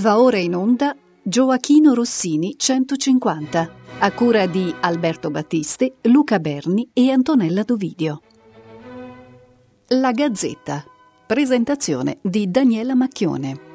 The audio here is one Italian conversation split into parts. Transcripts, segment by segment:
Va ora in onda Gioachino Rossini 150, a cura di Alberto Battisti, Luca Berni e Antonella Dovidio. La Gazzetta. Presentazione di Daniela Macchione.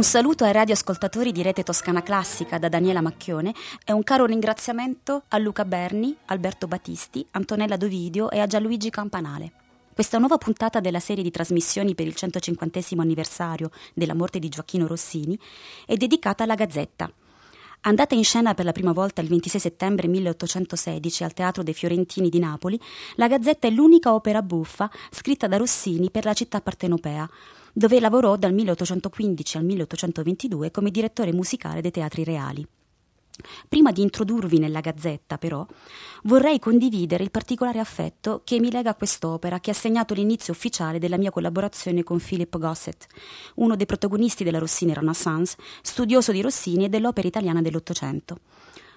Un saluto ai radioascoltatori di Rete Toscana Classica da Daniela Macchione e un caro ringraziamento a Luca Berni, Alberto Battisti, Antonella Dovidio e a Gianluigi Campanale. Questa nuova puntata della serie di trasmissioni per il 150 anniversario della morte di Gioacchino Rossini è dedicata alla Gazzetta, Andata in scena per la prima volta il 26 settembre 1816 al Teatro dei Fiorentini di Napoli, la Gazzetta è l'unica opera buffa scritta da Rossini per la città partenopea, dove lavorò dal 1815 al 1822 come direttore musicale dei teatri reali. Prima di introdurvi nella Gazzetta, però, vorrei condividere il particolare affetto che mi lega a quest'opera che ha segnato l'inizio ufficiale della mia collaborazione con Philip Gossett, uno dei protagonisti della Rossini Renaissance, studioso di Rossini e dell'opera italiana dell'Ottocento.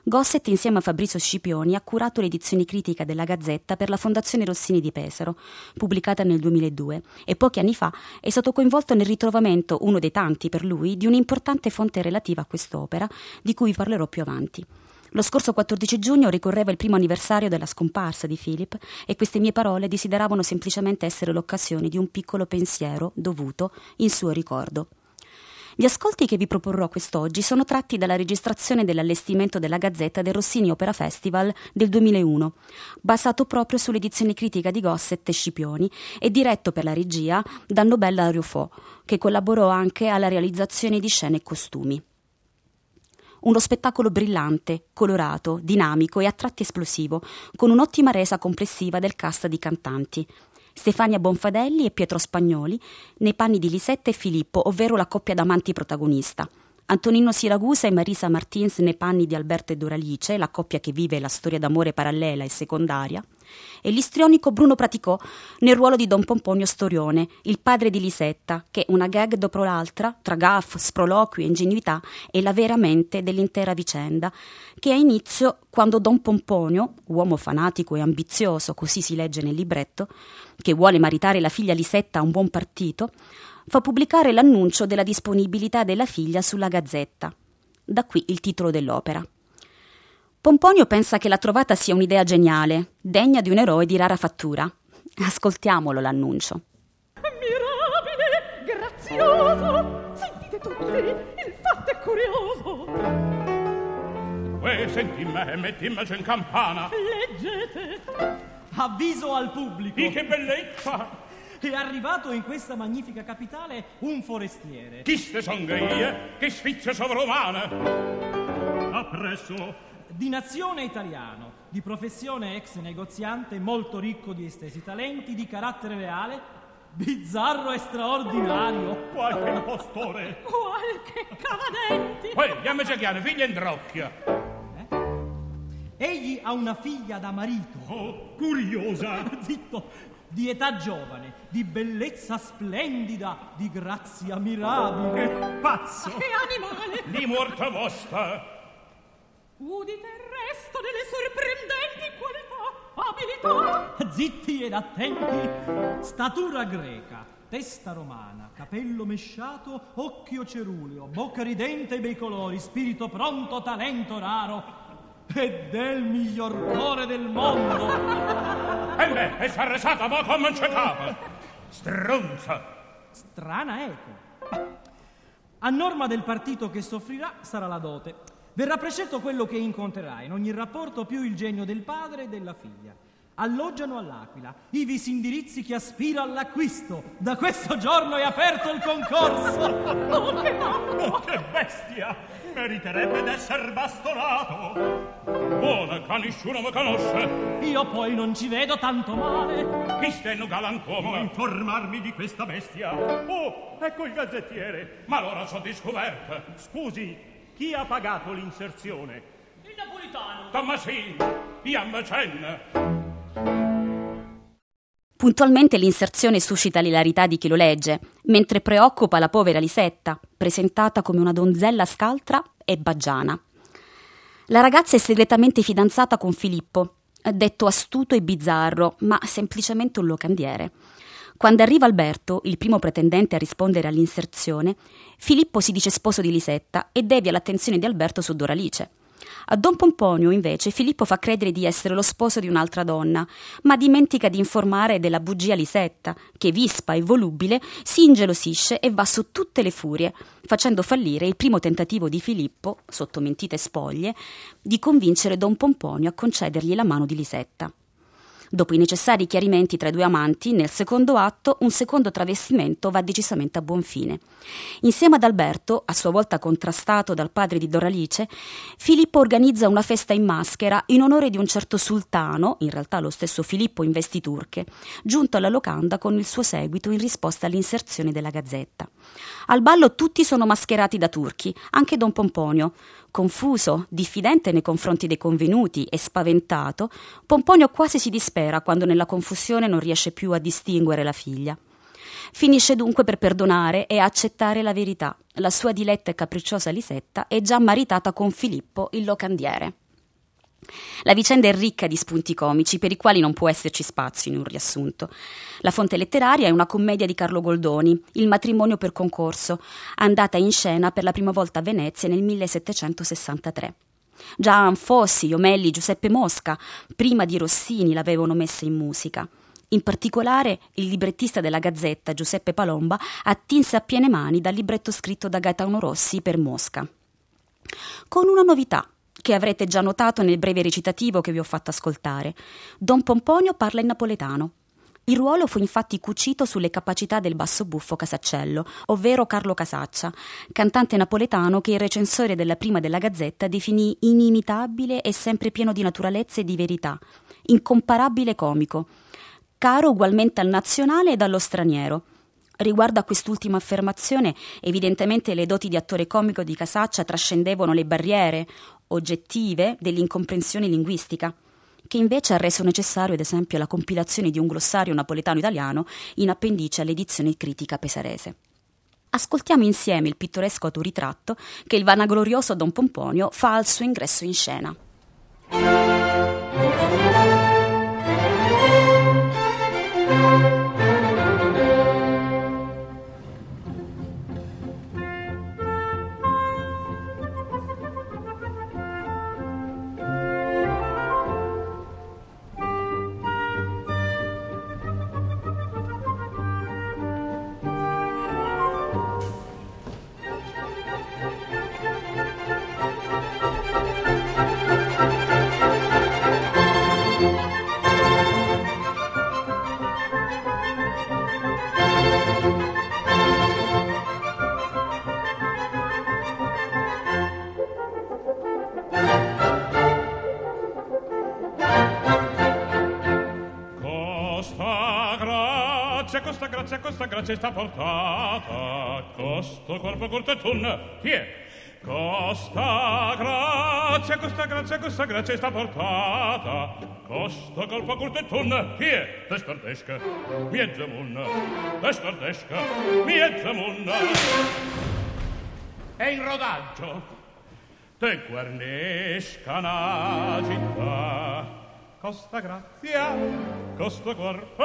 Gosset insieme a Fabrizio Scipioni ha curato l'edizione critica della Gazzetta per la Fondazione Rossini di Pesaro, pubblicata nel 2002, e pochi anni fa è stato coinvolto nel ritrovamento, uno dei tanti per lui, di un'importante fonte relativa a quest'opera, di cui parlerò più avanti. Lo scorso 14 giugno ricorreva il primo anniversario della scomparsa di Philip e queste mie parole desideravano semplicemente essere l'occasione di un piccolo pensiero dovuto in suo ricordo. Gli ascolti che vi proporrò quest'oggi sono tratti dalla registrazione dell'allestimento della Gazzetta del Rossini Opera Festival del 2001, basato proprio sull'edizione critica di Gosset e Scipioni e diretto per la regia da Nobella Riofò, che collaborò anche alla realizzazione di scene e costumi. Uno spettacolo brillante, colorato, dinamico e a tratti esplosivo, con un'ottima resa complessiva del cast di cantanti, Stefania Bonfadelli e Pietro Spagnoli, nei panni di Lisetta e Filippo, ovvero la coppia d'amanti protagonista. Antonino Siragusa e Marisa Martins nei panni di Alberto e Doralice, la coppia che vive la storia d'amore parallela e secondaria, e l'istrionico Bruno Praticò nel ruolo di Don Pomponio Storione, il padre di Lisetta, che una gag dopo l'altra, tra gaff, sproloqui e ingenuità, è la vera mente dell'intera vicenda, che ha inizio quando Don Pomponio, uomo fanatico e ambizioso, così si legge nel libretto, che vuole maritare la figlia Lisetta a un buon partito, fa pubblicare l'annuncio della disponibilità della figlia sulla Gazzetta. Da qui il titolo dell'opera. Pomponio pensa che la trovata sia un'idea geniale, degna di un eroe di rara fattura. Ascoltiamolo l'annuncio. Mirabile, grazioso, sentite tutti, il fatto è curioso. Uè, senti me, metti in mezzo in campana. Leggete. Avviso al pubblico. Di che bellezza! È arrivato in questa magnifica capitale un forestiere. Chi ste son ghie? Che sfizia sovrumana? Appresso. Di nazione italiano, di professione ex negoziante, molto ricco di estesi talenti, di carattere reale, bizzarro e straordinario. Qualche impostore. Qualche cavadenti. Poi, chiama Giachiano, figlia in drocchia. Egli ha una figlia da marito. Oh, curiosa. Zitto, di età giovane, di bellezza splendida, di grazia mirabile. Pazzo. Che animale. Di morta vostra. Udite il resto delle sorprendenti qualità, abilità. Zitti ed attenti. Statura greca, testa romana, capello mesciato, occhio ceruleo, bocca ridente e bei colori, spirito pronto, talento raro, e del miglior cuore del mondo. E me, è s'arresata, ma come c'è capo. Stronza. Strana eco. A norma del partito che soffrirà sarà la dote. Verrà prescelto quello che incontrerà in ogni rapporto più il genio del padre e della figlia. Alloggiano all'Aquila, ivi si indirizzi chi aspira all'acquisto. Da questo giorno è aperto il concorso. Oh, che! Oh, che bestia! Meriterebbe d'esser bastonato. Buona, che nessuno mi conosce. Io poi non ci vedo tanto male. Chi stenno galantuomo? Informarmi di questa bestia? Oh, ecco il gazzettiere. Ma allora so di scoperta. Scusi, chi ha pagato l'inserzione? Il napolitano. Tommasini, Ian Cenna. Puntualmente l'inserzione suscita l'ilarità di chi lo legge, mentre preoccupa la povera Lisetta, presentata come una donzella scaltra e baggiana. La ragazza è segretamente fidanzata con Filippo, detto astuto e bizzarro, ma semplicemente un locandiere. Quando arriva Alberto, il primo pretendente a rispondere all'inserzione, Filippo si dice sposo di Lisetta e devia l'attenzione di Alberto su Doralice. A Don Pomponio, invece, Filippo fa credere di essere lo sposo di un'altra donna, ma dimentica di informare della bugia Lisetta, che, vispa e volubile, si ingelosisce e va su tutte le furie, facendo fallire il primo tentativo di Filippo, sotto mentite spoglie, di convincere Don Pomponio a concedergli la mano di Lisetta. Dopo i necessari chiarimenti tra i due amanti, nel secondo atto un secondo travestimento va decisamente a buon fine. Insieme ad Alberto, a sua volta contrastato dal padre di Doralice, Filippo organizza una festa in maschera in onore di un certo sultano, in realtà lo stesso Filippo in vesti turche, giunto alla locanda con il suo seguito in risposta all'inserzione della gazzetta. Al ballo tutti sono mascherati da turchi, anche Don Pomponio. Confuso, diffidente nei confronti dei convenuti e spaventato, Pomponio quasi si dispera quando nella confusione non riesce più a distinguere la figlia. Finisce dunque per perdonare e accettare la verità. La sua diletta e capricciosa Lisetta è già maritata con Filippo, il locandiere. La vicenda è ricca di spunti comici per i quali non può esserci spazio in un riassunto. La fonte letteraria è una commedia di Carlo Goldoni, Il matrimonio per concorso, andata in scena per la prima volta a Venezia nel 1763. Già Anfossi, Omelli, Giuseppe Mosca, prima di Rossini, l'avevano messa in musica. In particolare, il librettista della Gazzetta, Giuseppe Palomba, attinse a piene mani dal libretto scritto da Gaetano Rossi per Mosca. Con una novità, che avrete già notato nel breve recitativo che vi ho fatto ascoltare. Don Pomponio parla in napoletano. Il ruolo fu infatti cucito sulle capacità del basso buffo Casaccello, ovvero Carlo Casaccia, cantante napoletano che il recensore della prima della Gazzetta definì inimitabile e sempre pieno di naturalezza e di verità, incomparabile comico, caro ugualmente al nazionale ed allo straniero. Riguardo a quest'ultima affermazione, evidentemente le doti di attore comico di Casaccia trascendevano le barriere oggettive dell'incomprensione linguistica, che invece ha reso necessario, ad esempio, la compilazione di un glossario napoletano-italiano in appendice all'edizione critica pesarese. Ascoltiamo insieme il pittoresco autoritratto che il vanaglorioso Don Pomponio fa al suo ingresso in scena. Grazia, costa grazia sta portata, costo corpo corto e tunna, chi è? Costa grazia, costa grazia, costa grazia sta portata, costo corpo corto e tunna, chi è? Te scordesca, miezza munna, te scordesca, miezza munna. È in rodaggio, te guarnesca na città, costa grazia, costa corpo,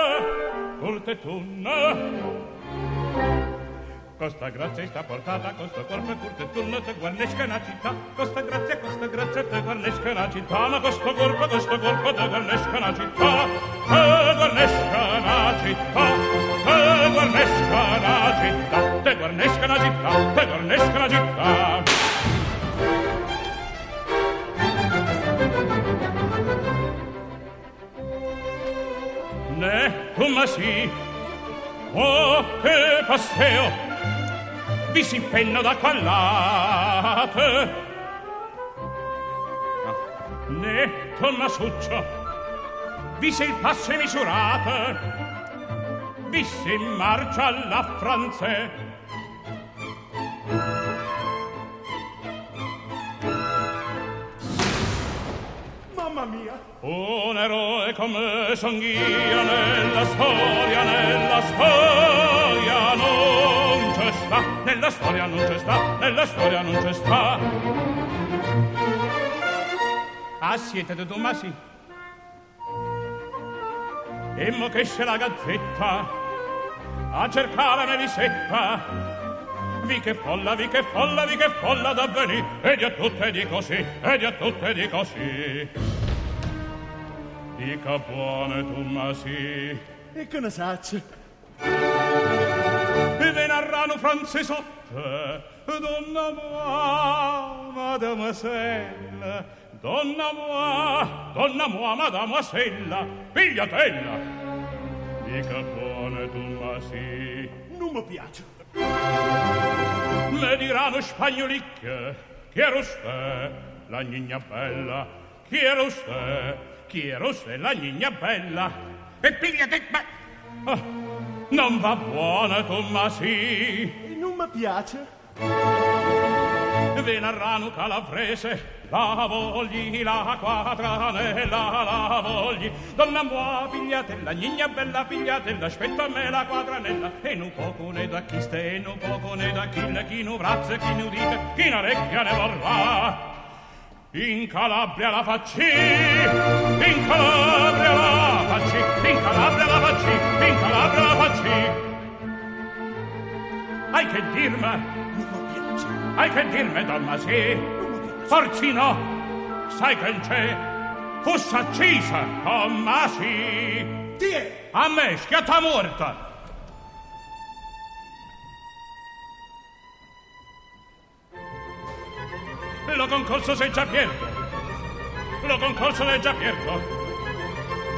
culte tunna. Costa grazia sta portata, costa corpo, culte tunna, te guarnesca una città. Costa grazia, costa grazia, te guarnesca una città. Ma costa corpo, costa corpo, te guarnesca una città. Te guarnesca una città, te guarnesca una città. Te guarnesca una città, te guarnesca una città. Né ma sì oh che passeo vi si penno da quallate né Tommasuccio vi se il passo è misurato vi si marcia alla franze mamma mia Un eroe come Sanghia nella storia, nella storia non c'è sta, nella storia non c'è sta, nella storia non c'è sta. Ah, siete de Tomasi? E mo che c'è la gazzetta a cercare la nevisetta Vi che folla, vi che folla, vi che folla d'avvenì, ed a tutte di così, ed a tutte di così. Dica buone tu, ma sì. E che ne sacci? Ve narrano francesotte, donna moi, mademoiselle, donna moi, donna moi, mademoiselle, pigliatella. Dica buone tu, ma sì. Non mi piace. Me diranno spagnolicche, chi era usted, la gnigna bella, chi era usted, chi era usted, la gnigna bella, e pigliate, ma... Ah, non va buona tu, ma sì. E non mi piace. Ve narrano calabrese, la vogli, la quadranella, la vogli. Donna mua, pigliatella, gnigna bella, pigliatella, aspetta a me la quadranella. E non poco ne da chi ste, e non poco ne da chi le, chi nu vrazze, chi nu dite, chi na recchia ne vorrà. In Calabria la facci, in Calabria la facci, in Calabria la facci, in Calabria la facci. Hai che dirme? Non mi piace. Hai che dirme, donna, sì? Forzino, sai che c'è? Fosse accisa, comma sì. Tie! A me, schiatta morta. Lo concorso sei già aperto. Lo concorso sei già aperto.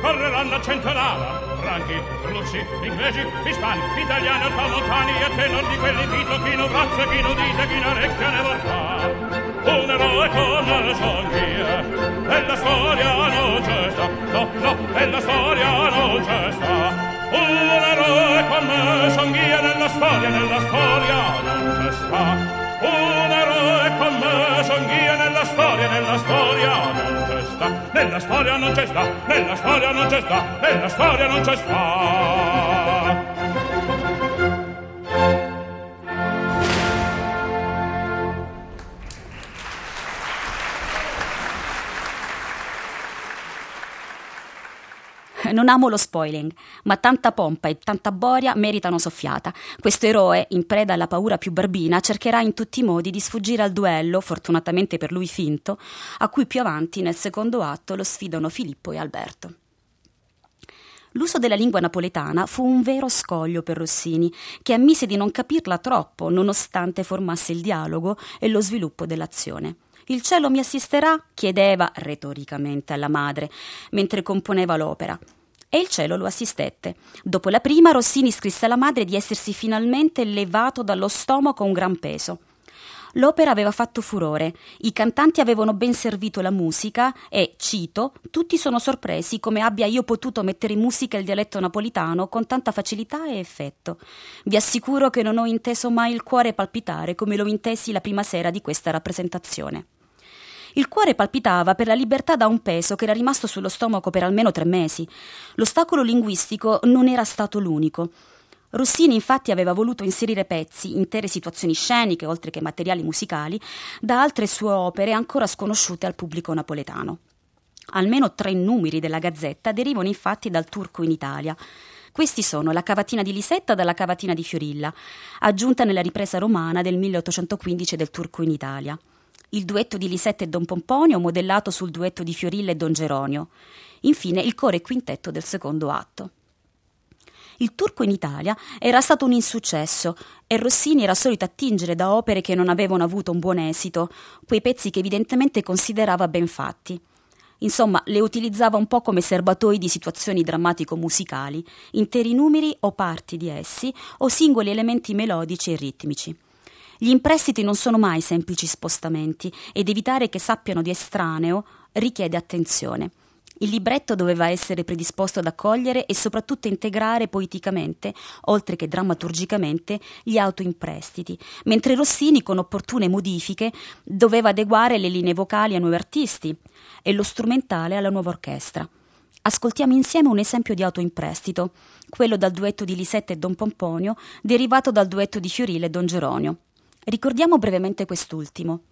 Correranno a centonala, franchi, russi, inglesi, ispani, italiani, altomontani e tenor di quelli dito chi non razza, chi non dite, chi non recchia ne vorrà. Un eroe come le soglie, e la storia non c'è sta, no, no, e la storia non c'è sta. Un eroe come sanghia nella storia, nella storia non c'è sta. Un eroe con me sanghia nella storia, nella storia non c'è sta, nella storia non c'è sta, nella storia non c'è sta, nella storia non c'è sta. Non amo lo spoiling, ma tanta pompa e tanta boria meritano soffiata. Questo eroe, in preda alla paura più barbina, cercherà in tutti i modi di sfuggire al duello, fortunatamente per lui finto, a cui più avanti nel secondo atto lo sfidano Filippo e Alberto. L'uso della lingua napoletana fu un vero scoglio per Rossini, che ammise di non capirla troppo, nonostante formasse il dialogo e lo sviluppo dell'azione. Il cielo mi assisterà? chiedeva retoricamente alla madre, mentre componeva l'opera. E il cielo lo assistette. Dopo la prima, Rossini scrisse alla madre di essersi finalmente levato dallo stomaco un gran peso. L'opera aveva fatto furore, i cantanti avevano ben servito la musica e, cito, tutti sono sorpresi come abbia io potuto mettere in musica il dialetto napolitano con tanta facilità e effetto. Vi assicuro che non ho inteso mai il cuore palpitare come lo intesi la prima sera di questa rappresentazione. Il cuore palpitava per la libertà da un peso che era rimasto sullo stomaco per almeno tre mesi. L'ostacolo linguistico non era stato l'unico. Rossini infatti aveva voluto inserire pezzi, intere situazioni sceniche, oltre che materiali musicali, da altre sue opere ancora sconosciute al pubblico napoletano. Almeno tre numeri della Gazzetta derivano infatti dal turco in Italia. Questi sono la cavatina di Lisetta dalla cavatina di Fiorilla, aggiunta nella ripresa romana del 1815 del turco in Italia. Il duetto di Lisetta e Don Pomponio modellato sul duetto di Fiorilla e Don Geronio. Infine il coro e quintetto del secondo atto. Il turco in Italia era stato un insuccesso e Rossini era solito attingere da opere che non avevano avuto un buon esito, quei pezzi che evidentemente considerava ben fatti. Insomma, le utilizzava un po' come serbatoi di situazioni drammatico-musicali, interi numeri o parti di essi o singoli elementi melodici e ritmici. Gli imprestiti non sono mai semplici spostamenti ed evitare che sappiano di estraneo richiede attenzione. Il libretto doveva essere predisposto ad accogliere e soprattutto integrare poeticamente, oltre che drammaturgicamente, gli autoimprestiti, mentre Rossini, con opportune modifiche, doveva adeguare le linee vocali a nuovi artisti e lo strumentale alla nuova orchestra. Ascoltiamo insieme un esempio di autoimprestito, quello dal duetto di Lisetta e Don Pomponio, derivato dal duetto di Fiorile e Don Geronio. Ricordiamo brevemente quest'ultimo.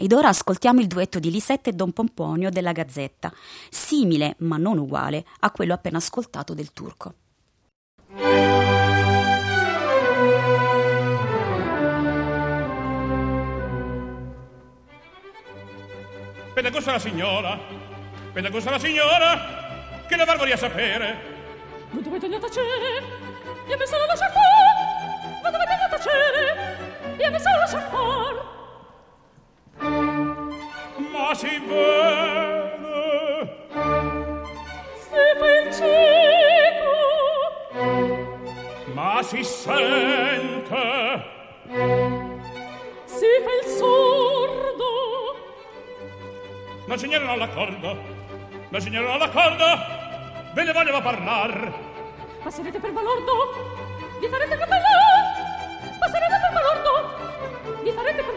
Ed ora ascoltiamo il duetto di Lisette e Don Pomponio della Gazzetta, simile ma non uguale a quello appena ascoltato del turco. Vede cosa la signora? Vede cosa la signora? Che ne voglio sapere? Voi dovete andare a tacere, io mi sono lasciar far. Voi dovete andare a tacere, io mi sono lasciar far. Ma Passerete per balordo, vi farete per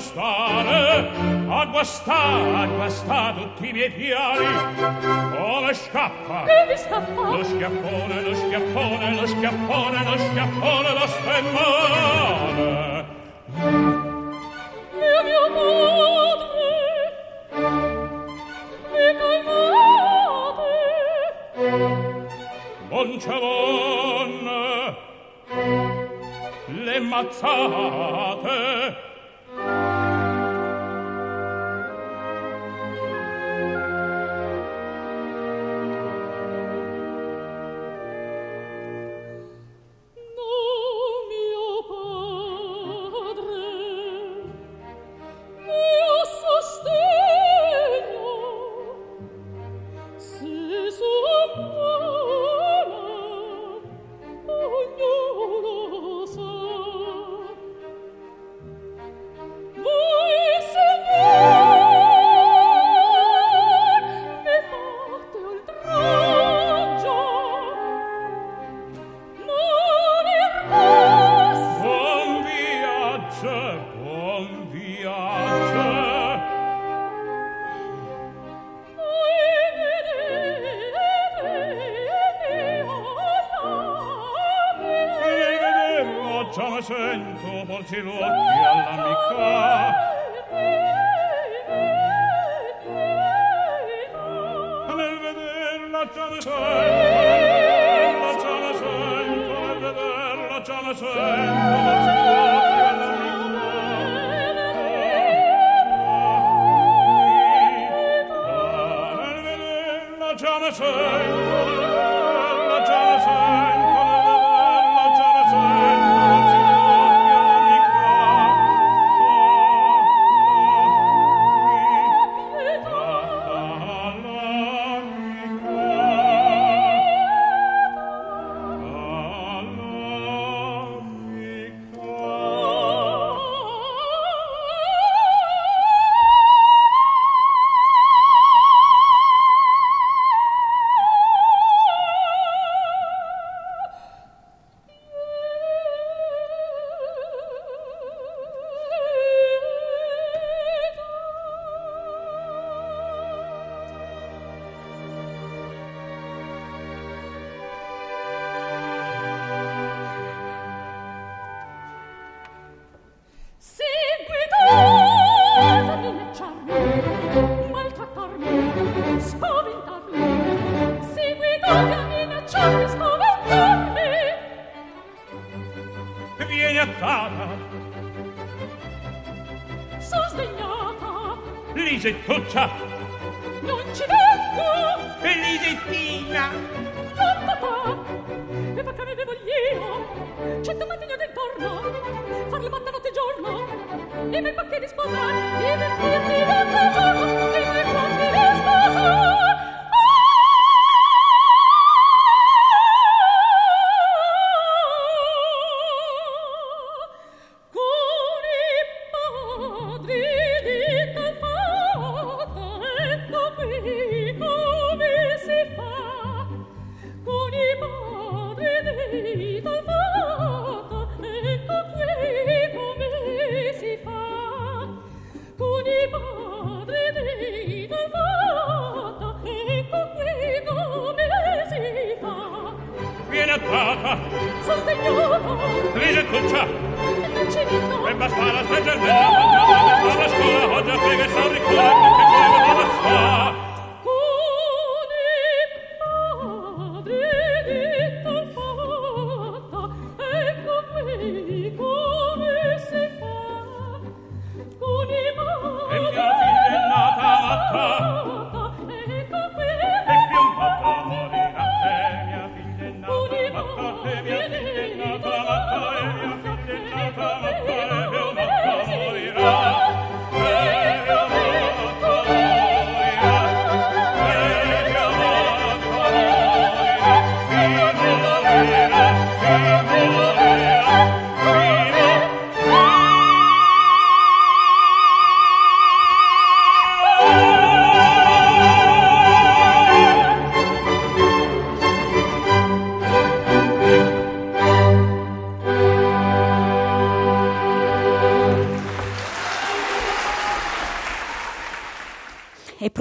colte a guastare, a guastare tutti i miei piani. Come scappa, E vi scappa. lo schiaffone, lo schiaffone, lo schiaffone, lo schiaffone, lo stemmone. Mio mio padre, mi calmate. Bonciavon, le mazzate.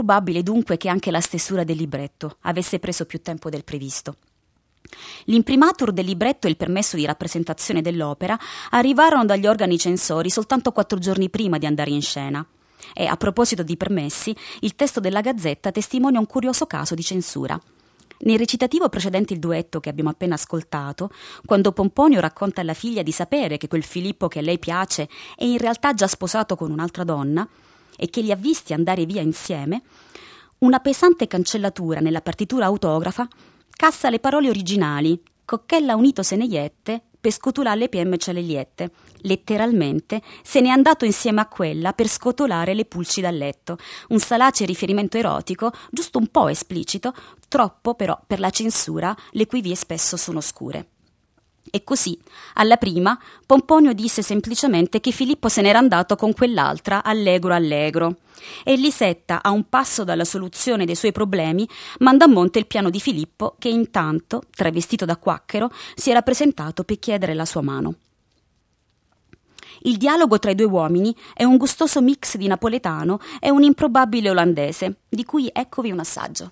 Probabile dunque che anche la stesura del libretto avesse preso più tempo del previsto. L'imprimatur del libretto e il permesso di rappresentazione dell'opera arrivarono dagli organi censori soltanto quattro giorni prima di andare in scena. E a proposito di permessi, il testo della Gazzetta testimonia un curioso caso di censura. Nel recitativo precedente il duetto che abbiamo appena ascoltato, quando Pomponio racconta alla figlia di sapere che quel Filippo che a lei piace è in realtà già sposato con un'altra donna e che li ha visti andare via insieme, una pesante cancellatura nella partitura autografa cassa le parole originali Cocchella unito se ne iette, per scotulare le PM celeliette. Letteralmente se n'è andato insieme a quella per scotolare le pulci dal letto. Un salace riferimento erotico, giusto un po' esplicito, troppo però per la censura, le cui vie spesso sono scure. E così, alla prima, Pomponio disse semplicemente che Filippo se n'era andato con quell'altra, allegro allegro. E Lisetta, a un passo dalla soluzione dei suoi problemi, manda a monte il piano di Filippo, che intanto, travestito da quacchero, si era presentato per chiedere la sua mano. Il dialogo tra i due uomini è un gustoso mix di napoletano e un improbabile olandese, di cui eccovi un assaggio.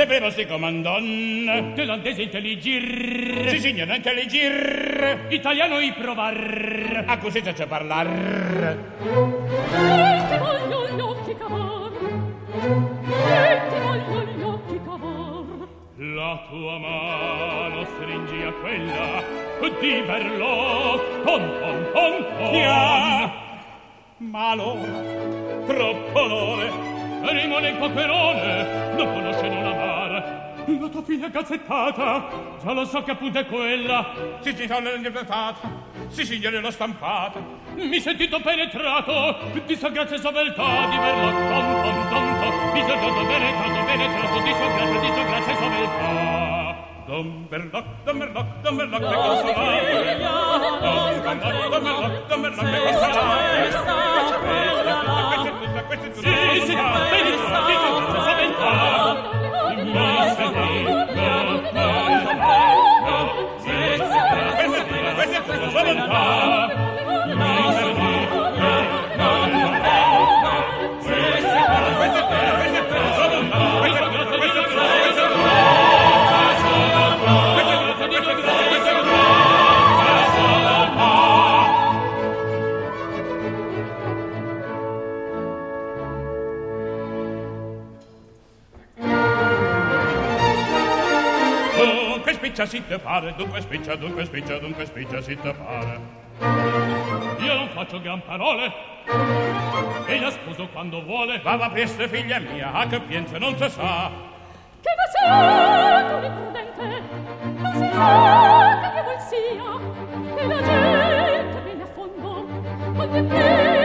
Severo si comandon. De landese intelligir Si signor intelligir Italiano i provar. A così c'è parlar. E ti voglio gli occhi cavar. E ti voglio gli occhi cavar. La tua mano stringi a quella Di verlo Ton ton ton ton Ya Ma allora Troppo onore Rimane in paperone Non conosce non amar La tua figlia è gazzettata Già lo so che appunto è quella Si si sono interpretata Si signore l'ho stampata Mi sentito penetrato Di sua grazia e soveltà Di verlo ton ton ton ton Mi sentito penetrato penetrato Di sua grazia di sua grazia e soveltà Don Berloc, Don Berloc, Don Berloc, cosa vai? Don Berloc, Don Berloc, Don Berloc, che cosa vai? Questa, questa è tutta, Sì, sì, penetrato Di sua grazia e Questa spiccia si te pare, dunque spiccia, dunque spiccia, dunque spiccia si te pare. Io non faccio gran parole E la sposo quando vuole Va, va, presto, figlia mia, a che piensa non si sa. Che va sei tu l'imprudente Non si sa che vuol sia Che la gente viene a fondo Voglio prima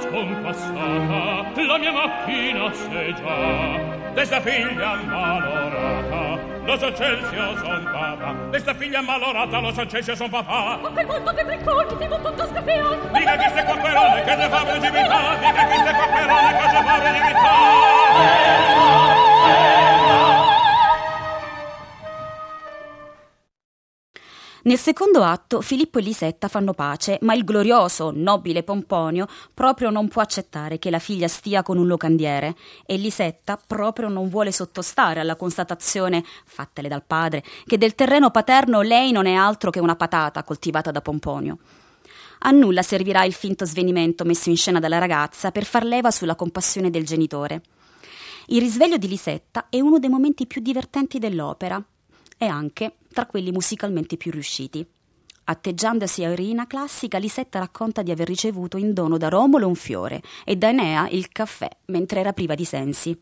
scompassata la mia macchina se già desta figlia malorata Los Acelsio son papà. E sta figlia malorata, Los Acelsio son papà. Ma quel mondo dei bricconi, che non tutto scappiano. Dica che se quapperone, che ne fa principità. Dica che se quapperone, che ne fa principità. Eh, eh, eh. Nel secondo atto Filippo e Lisetta fanno pace, ma il glorioso, nobile Pomponio proprio non può accettare che la figlia stia con un locandiere e Lisetta proprio non vuole sottostare alla constatazione, fattale dal padre, che del terreno paterno lei non è altro che una patata coltivata da Pomponio. A nulla servirà il finto svenimento messo in scena dalla ragazza per far leva sulla compassione del genitore. Il risveglio di Lisetta è uno dei momenti più divertenti dell'opera e anche tra quelli musicalmente più riusciti. Atteggiandosi a Irina classica, Lisetta racconta di aver ricevuto in dono da Romolo un fiore e da Enea il caffè mentre era priva di sensi.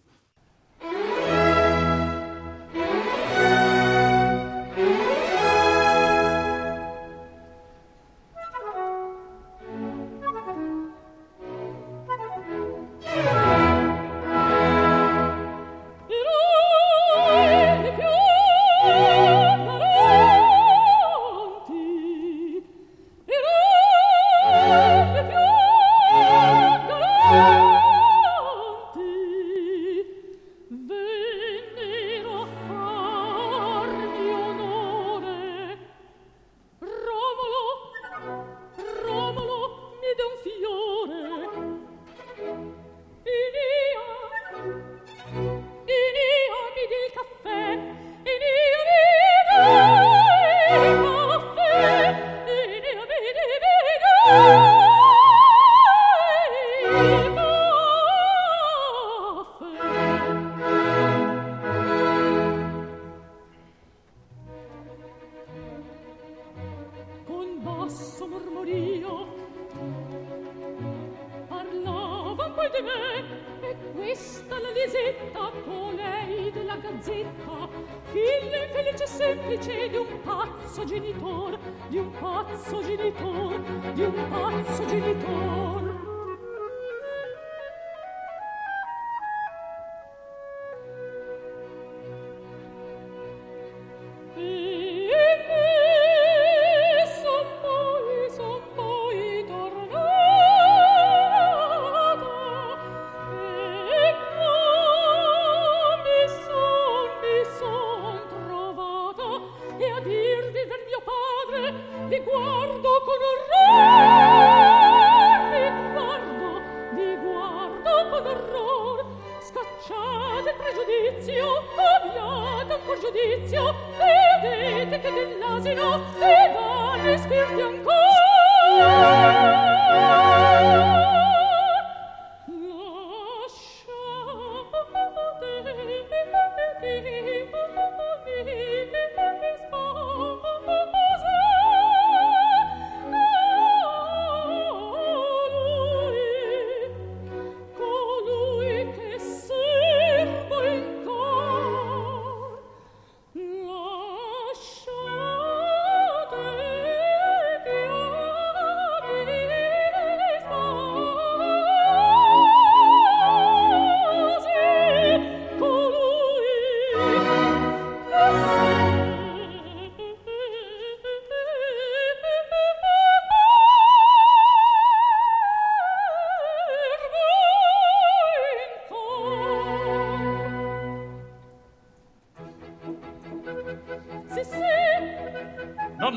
El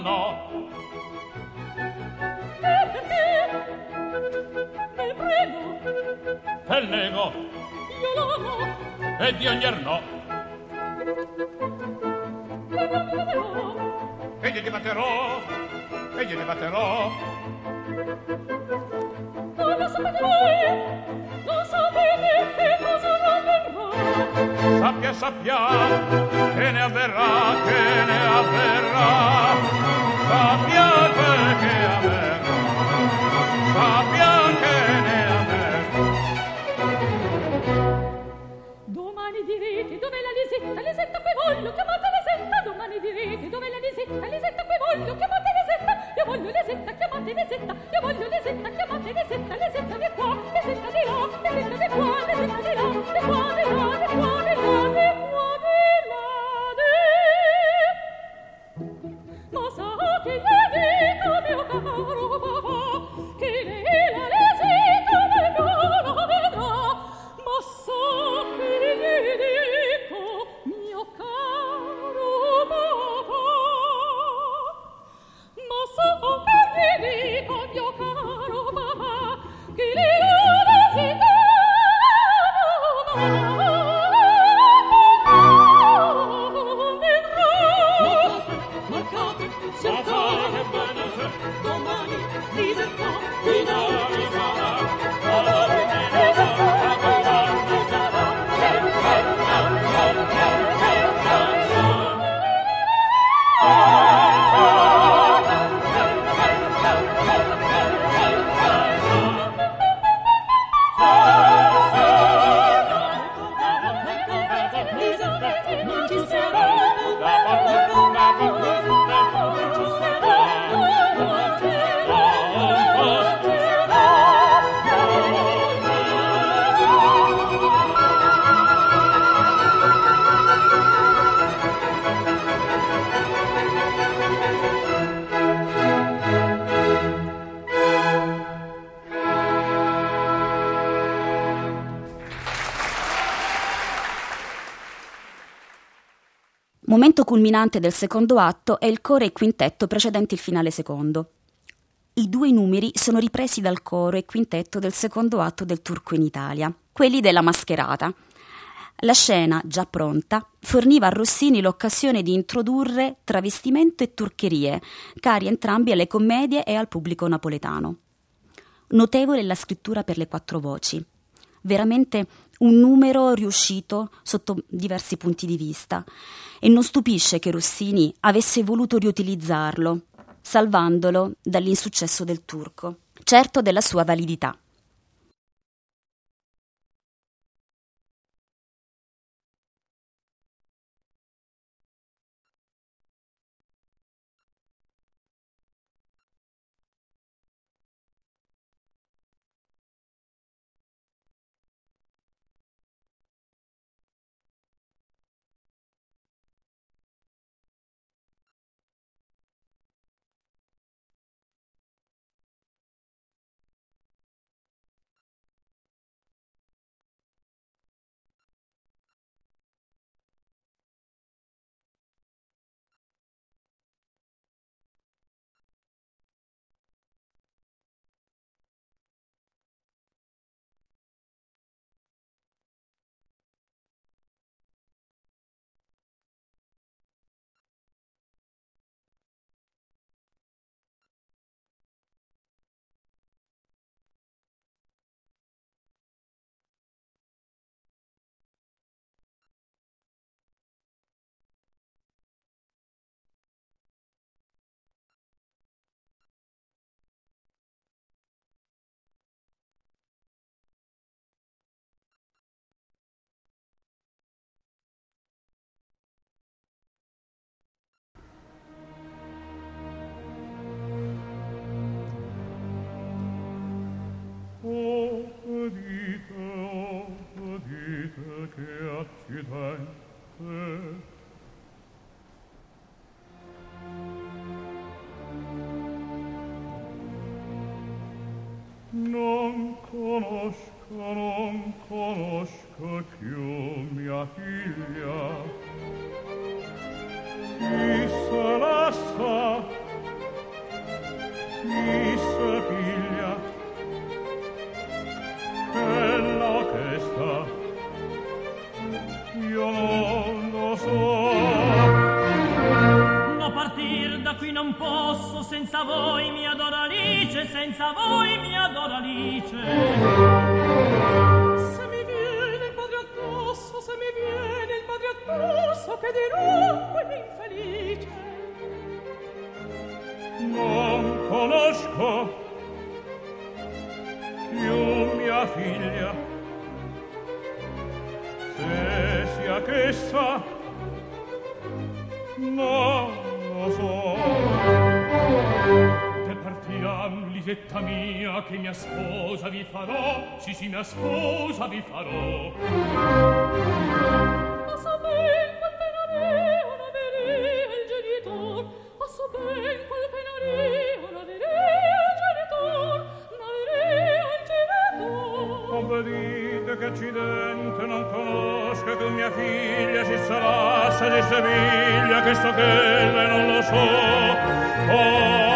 nego, io no, e di ayerno, e di Non sapete, non sapete, Sappia, sappia, che ne avverrà, che ne avverrà. Sappia quel che avverrà, sappia che ne avverrà. Domani direte dov'è la Lisetta? Lisetta, poi voglio che Momento culminante del secondo atto è il coro e quintetto precedenti il finale secondo. I due numeri sono ripresi dal coro e quintetto del secondo atto del Turco in Italia, quelli della Mascherata. La scena, già pronta, forniva a Rossini l'occasione di introdurre travestimento e turcherie, cari entrambi alle commedie e al pubblico napoletano. Notevole la scrittura per le quattro voci. Veramente un numero riuscito sotto diversi punti di vista e non stupisce che Rossini avesse voluto riutilizzarlo, salvandolo dall'insuccesso del turco, certo della sua validità. accidente non conosco che mia figlia si salassa di Seviglia, sto che lei non lo so. Oh,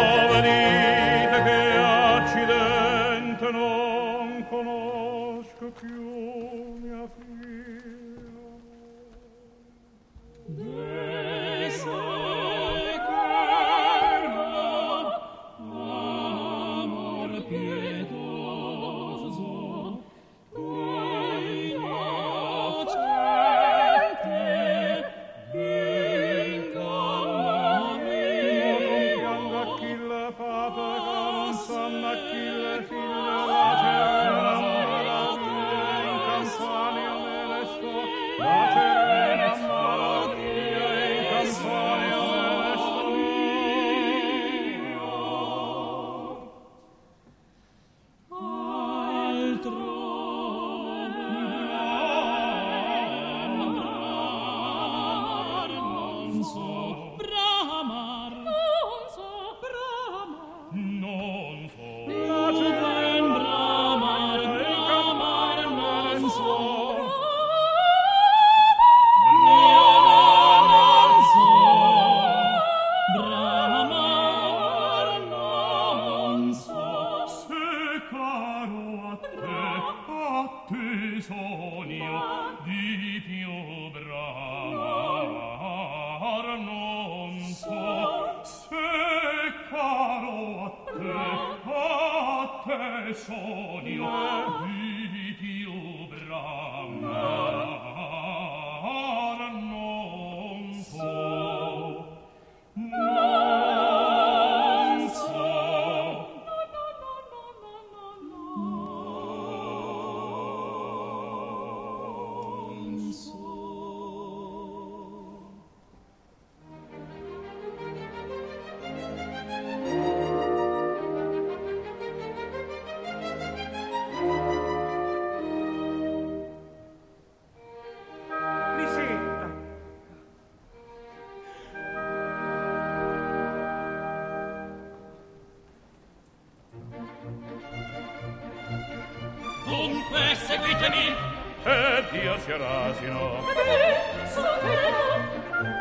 pesce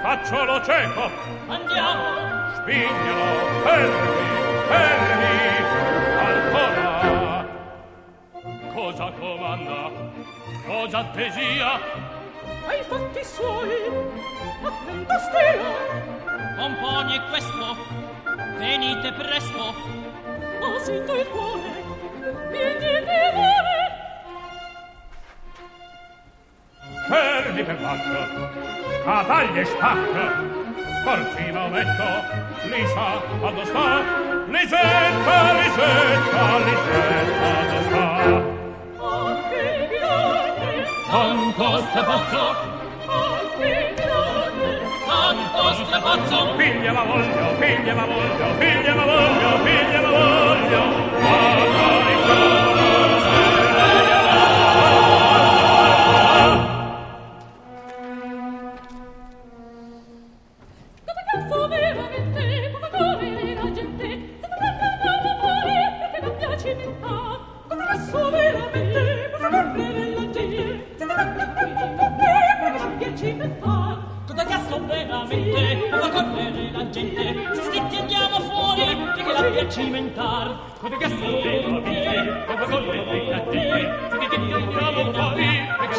Faccio lo cieco. Andiamo. Spignalo Fermi Fermi. Ancora. Cosa comanda? Cosa attesia? Ai fatti suoi Attento stia Componi questo. Venite presto. Ho sento il cuore. fogli per l'acqua, cavagli e spacca, corcino metto, lisa, quando sta, lisetta, lisetta, lisetta, quando sta. Oh, che grande! Tanto strapazzo! Oh, che grande! Tanto strapazzo! Figlia la voglio, figlia la voglio, figlia la voglio, figlia la voglio, quando li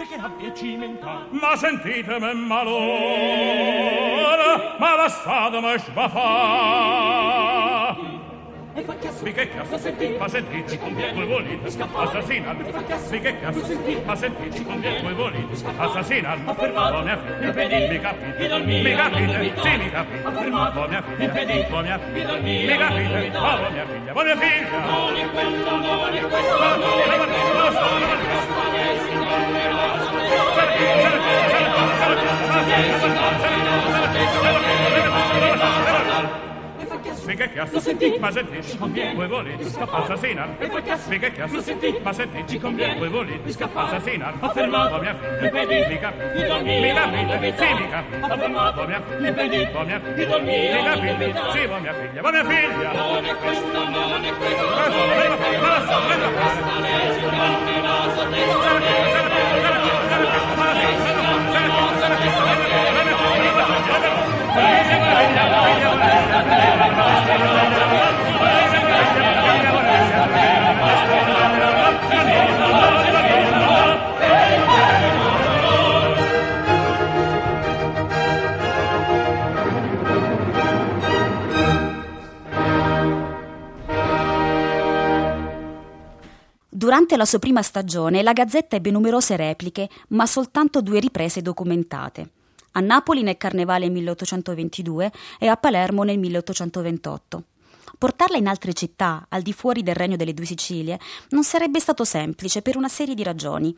perché abbia cimentà. Ma sentitemi malora, malassate, ma sbafà. E fa chiasso, Mi che chiasso, ma sentite, ma sentite, ci conviene voi volete. E chiasso, Mi che chiasso, ma sentite, ma sentite, ci conviene voi volete scappare. assassinarmi. Affermato, Oh mia figlia, impedite, mi capite, mi capite, sì mi capite. Affermato, Oh mia figlia, impedite, oh mia mi figlia, mi capite, oh mia figlia, oh mia figlia. Non è quello, non è questo, non è Lo so, lo so, Mi che chiasso, Lo sentite? ma sentite, conviene voi volete. E fa chiasso, Mi che chiasso, lo sentite? ma sentite, Ci conviene assassinarmi. Affermato, Oh mia figlia, mi mi novità. sì mi Oh oh mi sì, oh oh lo so, venga fuori. Durante la sua prima stagione la Gazzetta ebbe numerose repliche, ma soltanto due riprese documentate. A Napoli nel Carnevale 1822 e a Palermo nel 1828. Portarla in altre città, al di fuori del Regno delle Due Sicilie, non sarebbe stato semplice per una serie di ragioni.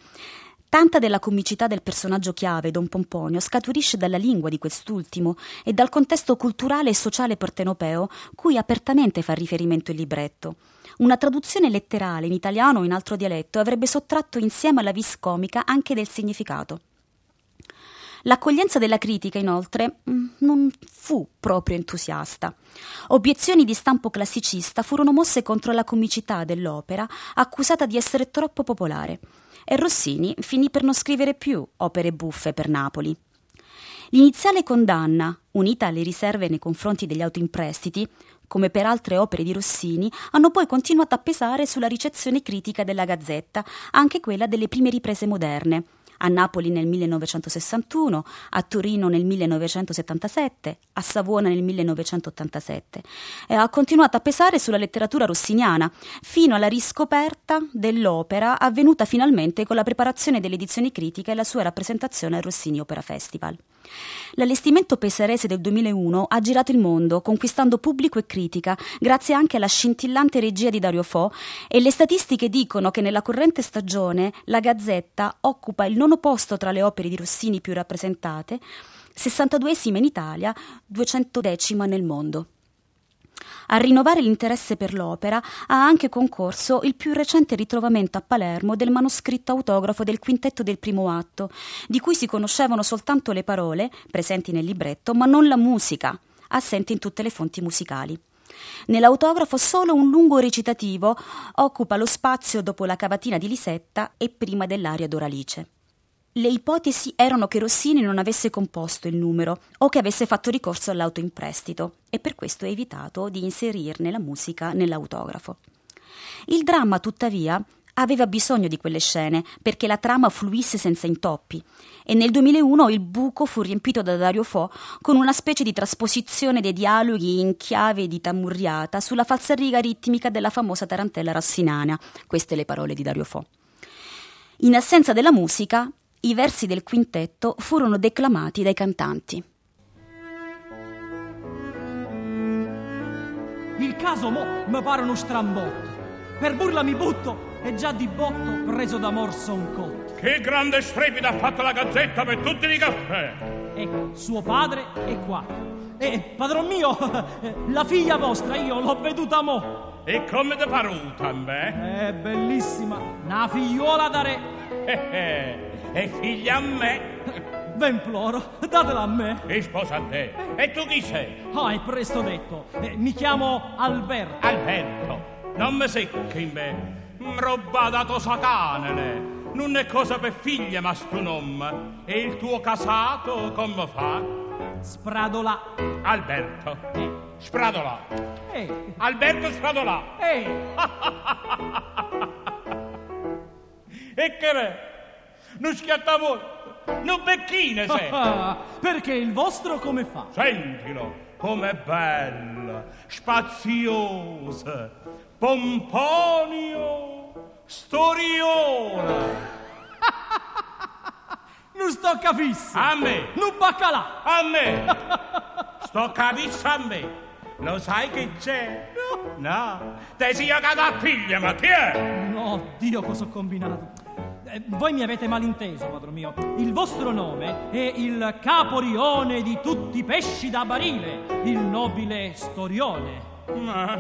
Tanta della comicità del personaggio chiave, Don Pomponio, scaturisce dalla lingua di quest'ultimo e dal contesto culturale e sociale partenopeo cui apertamente fa riferimento il libretto. Una traduzione letterale in italiano o in altro dialetto avrebbe sottratto insieme alla vis comica anche del significato. L'accoglienza della critica, inoltre, mm, non fu proprio entusiasta. Obiezioni di stampo classicista furono mosse contro la comicità dell'opera, accusata di essere troppo popolare, e Rossini finì per non scrivere più opere buffe per Napoli. L'iniziale condanna, unita alle riserve nei confronti degli autoimprestiti, come per altre opere di Rossini, hanno poi continuato a pesare sulla ricezione critica della Gazzetta, anche quella delle prime riprese moderne, a Napoli nel 1961, a Torino nel 1977, a Savona nel 1987 e ha continuato a pesare sulla letteratura rossiniana fino alla riscoperta dell'opera avvenuta finalmente con la preparazione delle edizioni critiche e la sua rappresentazione al Rossini Opera Festival. L'allestimento pesarese del 2001 ha girato il mondo, conquistando pubblico e critica, grazie anche alla scintillante regia di Dario Fo, e le statistiche dicono che nella corrente stagione la Gazzetta occupa il nono posto tra le opere di Rossini più rappresentate, 62esima in Italia, 210 nel mondo. A rinnovare l'interesse per l'opera ha anche concorso il più recente ritrovamento a Palermo del manoscritto autografo del quintetto del primo atto, di cui si conoscevano soltanto le parole, presenti nel libretto, ma non la musica, assente in tutte le fonti musicali. Nell'autografo solo un lungo recitativo occupa lo spazio dopo la cavatina di Lisetta e prima dell'aria d'Oralice. Le ipotesi erano che Rossini non avesse composto il numero o che avesse fatto ricorso all'autoimprestito e per questo ha evitato di inserirne la musica nell'autografo. Il dramma, tuttavia, aveva bisogno di quelle scene perché la trama fluisse senza intoppi e nel 2001 il buco fu riempito da Dario Fo con una specie di trasposizione dei dialoghi in chiave di tamurriata sulla falsariga ritmica della famosa tarantella rassinana, queste le parole di Dario Fo. In assenza della musica, i versi del quintetto furono declamati dai cantanti. Il caso mo mi pare uno strambotto. Per burla mi butto e già di botto preso d'amor son cotto. Che grande strepito ha fatto la gazzetta per tutti i caffè! Ecco, suo padre è qua. E padron mio, la figlia vostra io l'ho veduta mo. E come te paruta a me? È bellissima, una figliuola da re. Eh, eh, è figlia a me V'imploro, datela a me. e sposa a te. E tu chi sei? Ah, è presto detto. Eh, mi chiamo Alberto. Alberto. Non mi secchi in me. roba dato satanele. Non è cosa per figlia, ma sto nome. E il tuo casato come fa? Spradola. Alberto. Spradola. Eh, Alberto Spradola. eh, E che è? Non schiatta molto. Non becchine sei. ah, perché il vostro come fa? Sentilo, com'è bella, spaziosa, pomponio, storiona. Non sto capisse. A me, Non baccalà. a me. Sto capito a me. Lo sai che c'è? No. Te sia cada figlia, ma chi è? No, Dio, cosa ho combinato? Eh, voi mi avete malinteso, padro mio. Il vostro nome è il caporione di tutti i pesci da barile, il nobile storione. Ma,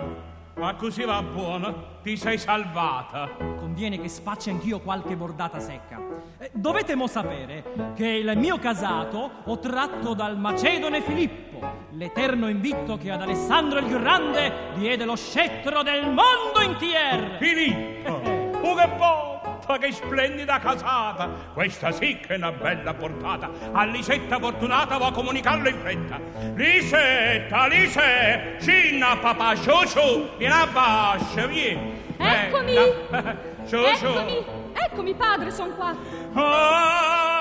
ma così va buono. Ti sei salvata. Conviene che spacci anch'io qualche bordata secca. Eh, dovete mo sapere che il mio casato ho tratto dal Macedone Filippo, l'eterno invitto che ad Alessandro il Grande diede lo scettro del mondo intier. Filippo, oh che botta, che splendida casata! Questa sì che è una bella portata. A Lisetta fortunata va a comunicarlo in fretta. Lisetta, Lisetta, cinna papà, sciù sciù, vieni a bascia, vieni. Eccomi! Sciù sciù. Eccomi, eccomi padre, son qua. Ah,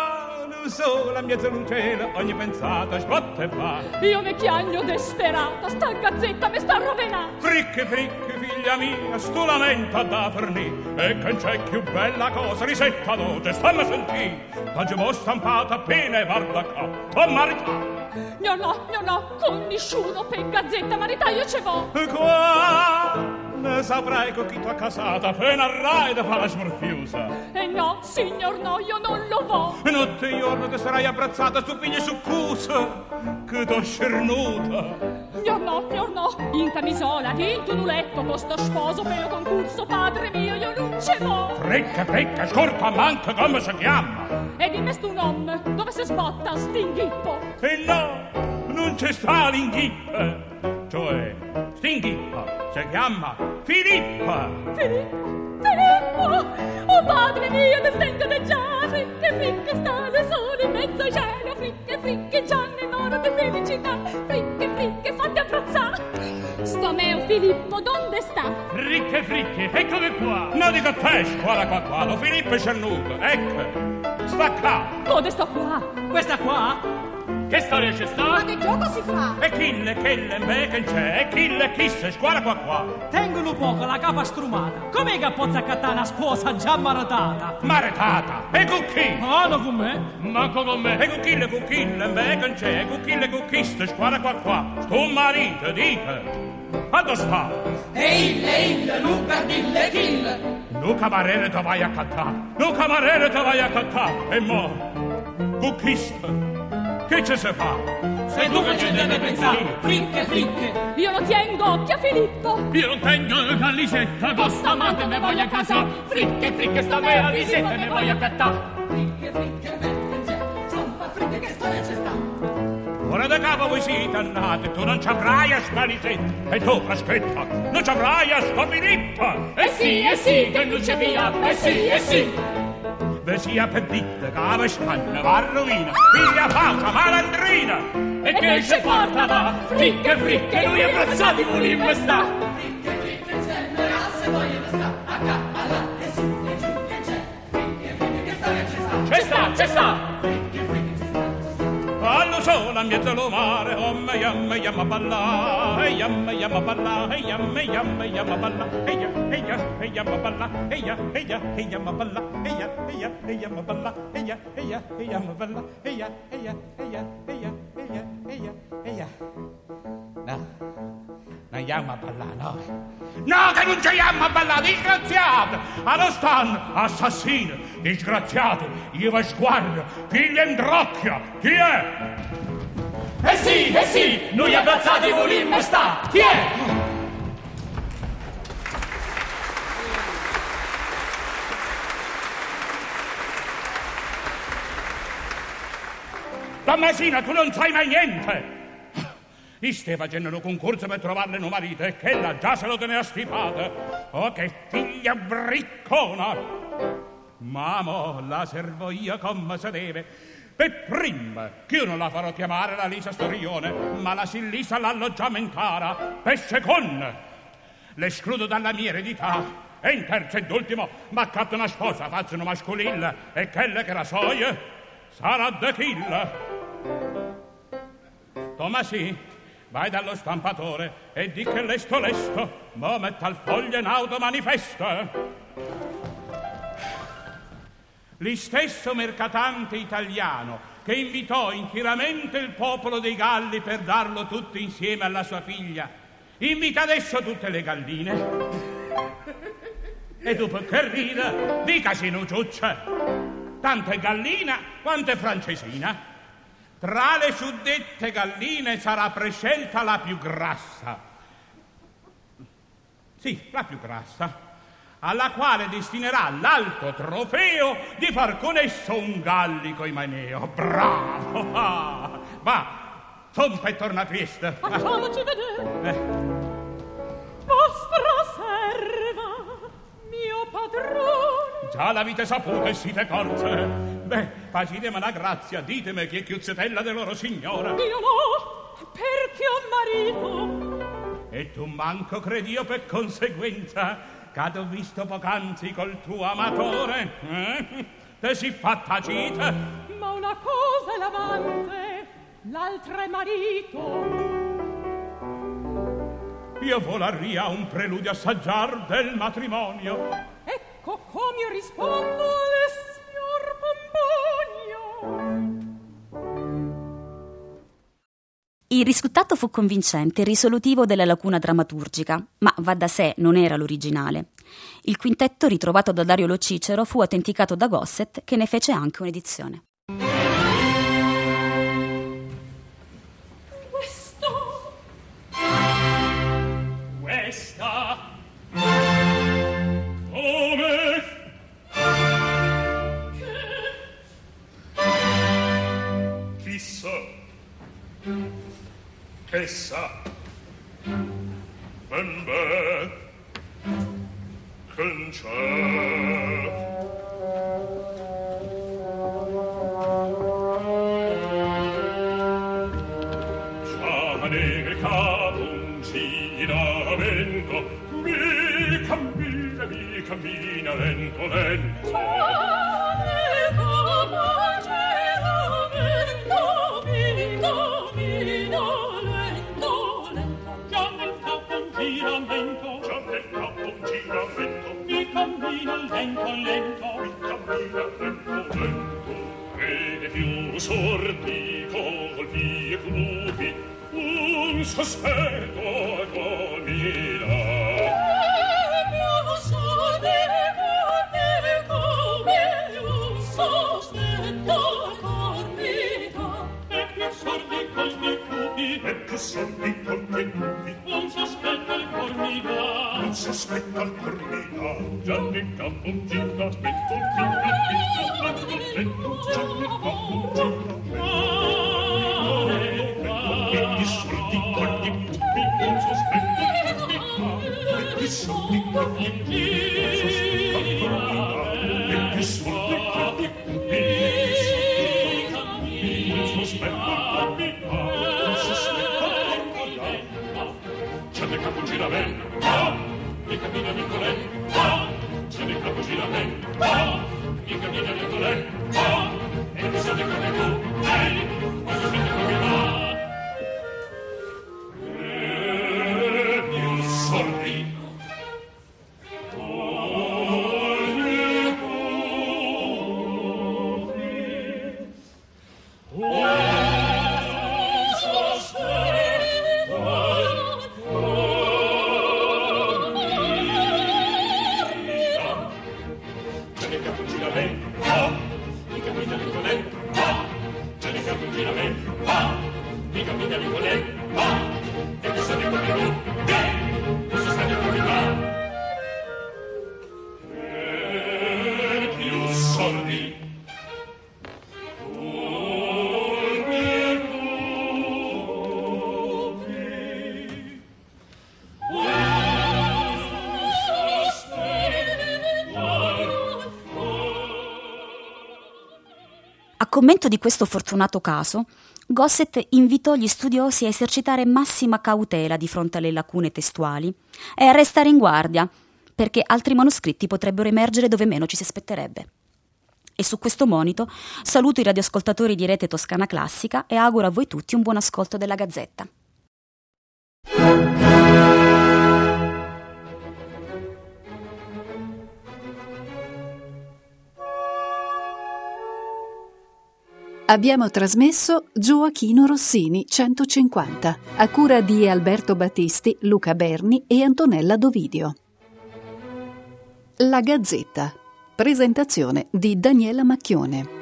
non so, la mia zanuncela, ogni pensata, sbotta e va. Io mi chiagno desperata, sta gazzetta mi sta rovenata. Fricche, fricche, figlia mia, sto lamenta da fornì. E che c'è più bella cosa, risetta doce, stammi a sentì. L'ho stampata appena e guarda qua, tua marità. No, no, no, no, con nessuno per gazzetta marità io ce vo. Qua ne saprai con chi tu accasata, appena arrai da fare smorfiosa. E no, signor no, io non lo vo. E notte e giorno ti sarai abbrazzata su figlia succusa, che t'ho scernuta. Io no, io no, in camisola, in tunuletto, con sto sposo per lo concurso, padre mio, io non ce vo. Frecca, frecca, scorta, manca, come si chiama? E dimmi stu nome, dove si sbotta stinghippo? E no, non c'è sta l'inghippa. Cioè, stinghippa, si chiama Filippa. Filippo, Filippo, oh padre mio, ti sento de già, fricche, fricche, sta le sole in mezzo al cielo, fricche, fricche, già nell'ora di felicità, fricche, fricche, fatti abbrazzare. Sto meo Filippo, dove sta? Fricche, fricche, eccome qua. No, dico te, scuola qua qua, lo Filippo è cernuto, ecco, sta qua. Dove sto qua? Questa qua? Che storia c'è sta? che gioco si fa? E chille, me che c'è, e chille, chisse, scuola qua qua. Tengono poco la capa strumata. Com'è che pozza accattare una sposa già maratata? Maretata, e con chi? Ah, no con me? Manco con me. E con chille, con me che c'è, e con chille, con chisse, scuola qua qua. Sto marito, dite, quando sta? Ehi, ehi, Luca, dille, kill. No camarere te vai a cantare, no camarere te vai a cantare, e mo, cucchista, che ci si fa? Sei tu che ci deve pensare. Fricche, fricche. Io lo tengo occhio a Filippo. Io non tengo la licetta, costa amante me voglio a casa. Fricche, fricche, sta vera visetta me voglio a cattà. Fricche, fricche, c'è. Zampa, fricche, che storia c'è sta? Ora da capo voi siete dannati, tu non ci avrai a sta e tu, aspetta, non ci avrai a sta Filippa. Eh sì, eh sì, che non c'è via. Eh sì, eh sì. Ve sia che la vescanna va a rovina, figlia falsa, malandrina. E che ci porta va? Fricche, fricche, noi abbrazzati volimmo sta. Fricche, fricche, c'è. Noi asse vogliono sta. A ca, a là, e su, e giù, che c'è. Fricche, fricche, che storia c'è sta? C'è sta, c'è sta. Allo sole a mezzo lo mare, oh me yam yam a balla, e yam yam a balla, e yam yam yam a balla, e ya e ya e yam a balla, e ya e ya e yam a balla, e ya e ya e yam a balla, e ya e ya e yam a balla, e ya e ya e ya e ya e ya e ya e ya. No, non yam a balla, no. No, che non c'è yam a balla, disgraziato! Allo stanno, assassino, disgraziato, io vi sguardo, figlia in drocchia, chi è? Eh sì, eh sì, noi abbrazzati volimmo sta. Chi è? Damasina, tu non sai mai niente. Isteva genero concorso per trovarle un marito e che la già se lo teneva stipato. Oh, che figlia briccona! Mamo, la servo io come se deve. Per prima, che io non la farò chiamare la Lisa Storione, ma la Sillisa l'alloggiamentara. Per seconda, l'escludo dalla mia eredità. E in terzo ed ultimo, m'accatto una sposa, fazzano mascolilla, e quella che la soia sarà da kill. Tomasi, vai dallo stampatore e di che lesto lesto, mo metta al foglio in auto manifesto. Li stesso mercatante italiano che invitò intieramente il popolo dei Galli per darlo tutto insieme alla sua figlia, invita adesso tutte le galline. E dopo che rida, dicasi no ciuccia, tanto è gallina quanto è francesina. Tra le suddette galline sarà prescelta la più grassa. Sì, la più grassa, alla quale destinerà l'alto trofeo di far con esso un gallico imaneo. Bravo! Ah, va, sompa e torna a Trieste. Facciamoci vedere. Eh. Vostra mio padrone. Già l'avete saputo e siete corse. Beh, facitemi una grazia, ditemi chi è chiuzzetella de loro signora. Io no, perché ho marito. E tu manco credi io per conseguenza, che t'ho visto poc'anzi col tuo amatore, eh? Te si fa tacita. Ma una cosa è l'amante, l'altra è marito. Io volarria un preludio assaggiar del matrimonio. Ecco come rispondo alle Il risultato fu convincente e risolutivo della lacuna drammaturgica, ma va da sé non era l'originale. Il quintetto ritrovato da Dario Lo Cicero fu autenticato da Gosset, che ne fece anche un'edizione. Questo. Questa. Che sa commento di questo fortunato caso, Gosset invitò gli studiosi a esercitare massima cautela di fronte alle lacune testuali e a restare in guardia, perché altri manoscritti potrebbero emergere dove meno ci si aspetterebbe. E su questo monito saluto i radioascoltatori di Rete Toscana Classica e auguro a voi tutti un buon ascolto della Gazzetta. Abbiamo trasmesso Gioachino Rossini 150, a cura di Alberto Battisti, Luca Berni e Antonella Dovidio. La Gazzetta. Presentazione di Daniela Macchione.